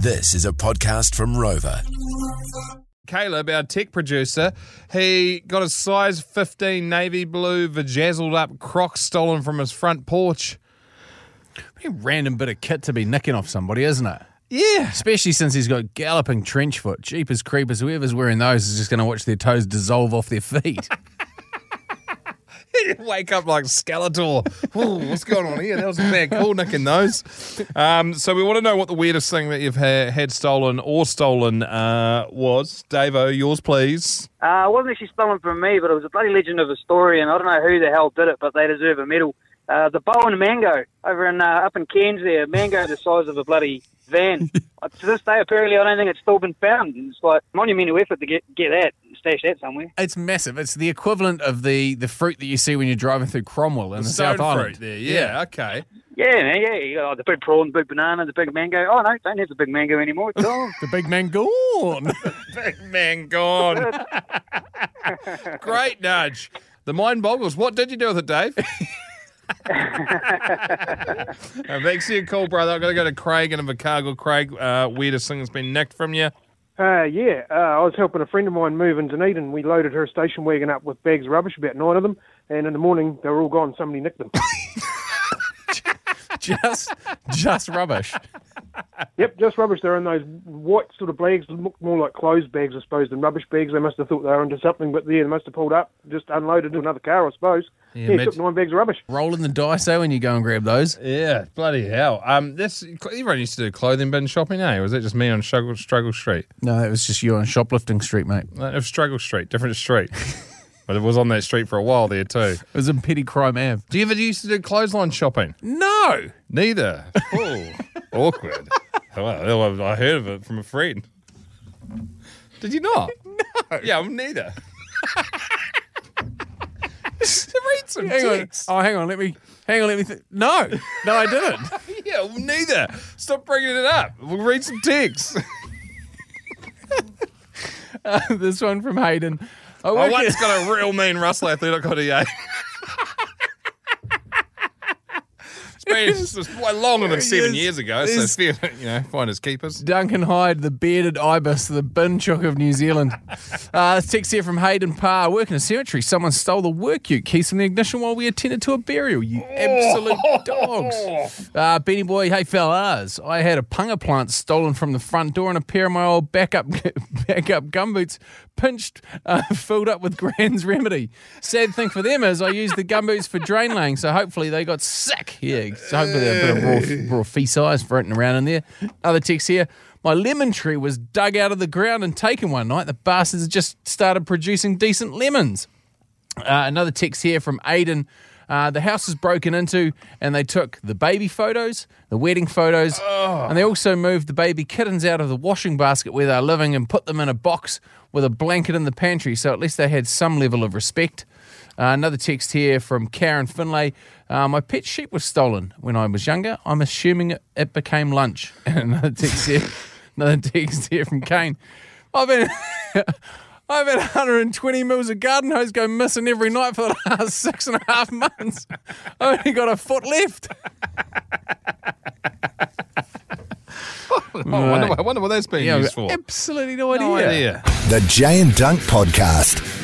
This is a podcast from Rova. Caleb, our tech producer, he got a size 15 navy blue vajazzled up croc stolen from his front porch. Pretty random bit of kit to be nicking off somebody, isn't it? Yeah. Especially since he's got galloping trench foot. Jeepers creepers, whoever's wearing those is just going to watch their toes dissolve off their feet. Wake up like Skeletor. Ooh, what's going on here? That was a bad. Cool nicking those. Um, so we want to know what the weirdest thing that you've ha- had stolen or stolen uh, was. Davo, yours, please. Uh, it wasn't actually stolen from me, but it was a bloody legend of a story, and I don't know who the hell did it, but they deserve a medal. Uh, the Bowen Mango over in uh, up in Cairns there, mango the size of a bloody van. Uh, to this day, apparently, I don't think it's still been found. It's like monumental effort to get get that, stash that somewhere. it's massive. It's the equivalent of the, the fruit that you see when you're driving through Cromwell in the, South Stone Island. fruit there. Yeah, okay. Yeah, man, yeah. You got oh, the big prawn, the big banana, the big mango. Oh no, don't have the big mango anymore. It's gone. The big man gone. Big man gone. Great nudge. The mind boggles. What did you do with it, Dave? uh, thanks for your call, brother. I've got to go to Craig in Invercargill. Craig, uh, weirdest thing that's been nicked from you? Uh, yeah, uh, I was helping a friend of mine move in Dunedin. We loaded her station wagon up with bags of rubbish, about nine of them, and in the morning they were all gone. Somebody nicked them. just just rubbish. Yep, just rubbish. They're in those white sort of bags, look more like clothes bags, I suppose, than rubbish bags. They must have thought they were into something, but yeah, they must have pulled up, just unloaded into another car, I suppose. Yeah, imagine- took nine bags of rubbish. Rolling the dice, eh, when you go and grab those. Yeah, bloody hell. Um, this everyone used to do clothing bin shopping, eh? Was it just me on Struggle, Struggle Street? No, it was just you on Shoplifting Street, mate. It was Struggle Street, different street. but it was on that street for a while there too. It was in Petty Crime Ave. Do you ever used to do clothesline shopping? No. Neither. Oh, awkward. Well, I heard of it from a friend. Did you not? No. Yeah, well, neither. Read some Hang on. Oh, hang on. Let me. Hang on. Let me. Th- no. No, I didn't. Yeah, well, neither. Stop bringing it up. We'll read some text. Uh, this one from Hayden. I I work once got a real mean Russell athlete.co.uk. It's it's longer than seven years ago, so you know, find his keepers. Duncan Hyde, the bearded ibis, the bin chook of New Zealand. Uh, this text here from Hayden Parr. Working a cemetery, someone stole the work ute keys from the ignition while we attended to a burial. You absolute dogs. Uh, Beanie Boy, hey fellas, I had a punga plant stolen from the front door and a pair of my old backup backup gumboots pinched, uh, filled up with Grand's remedy. Sad thing for them is I used the gumboots for drain laying, so hopefully they got sick. Yeah, so hopefully they're a bit of raw, raw size floating around in there. Other text here. My lemon tree was dug out of the ground and taken one night. The bastards just started producing decent lemons. Uh, another text here from Aiden. Uh, the house was broken into, and they took the baby photos, the wedding photos, and they also moved the baby kittens out of the washing basket where they're living and put them in a box with a blanket in the pantry. So at least they had some level of respect. Uh, another text here from Karen Finlay. Uh, my pet sheep was stolen when I was younger. I'm assuming it, it became lunch. And another text here, another text here from Kane. I've been. I've had 120 mils of garden hose go missing every night for the last six and a half months. I only got a foot left. Oh, I, wonder, I wonder what that's been Yeah, used for. absolutely no idea. No idea. The Jay and Dunk Podcast.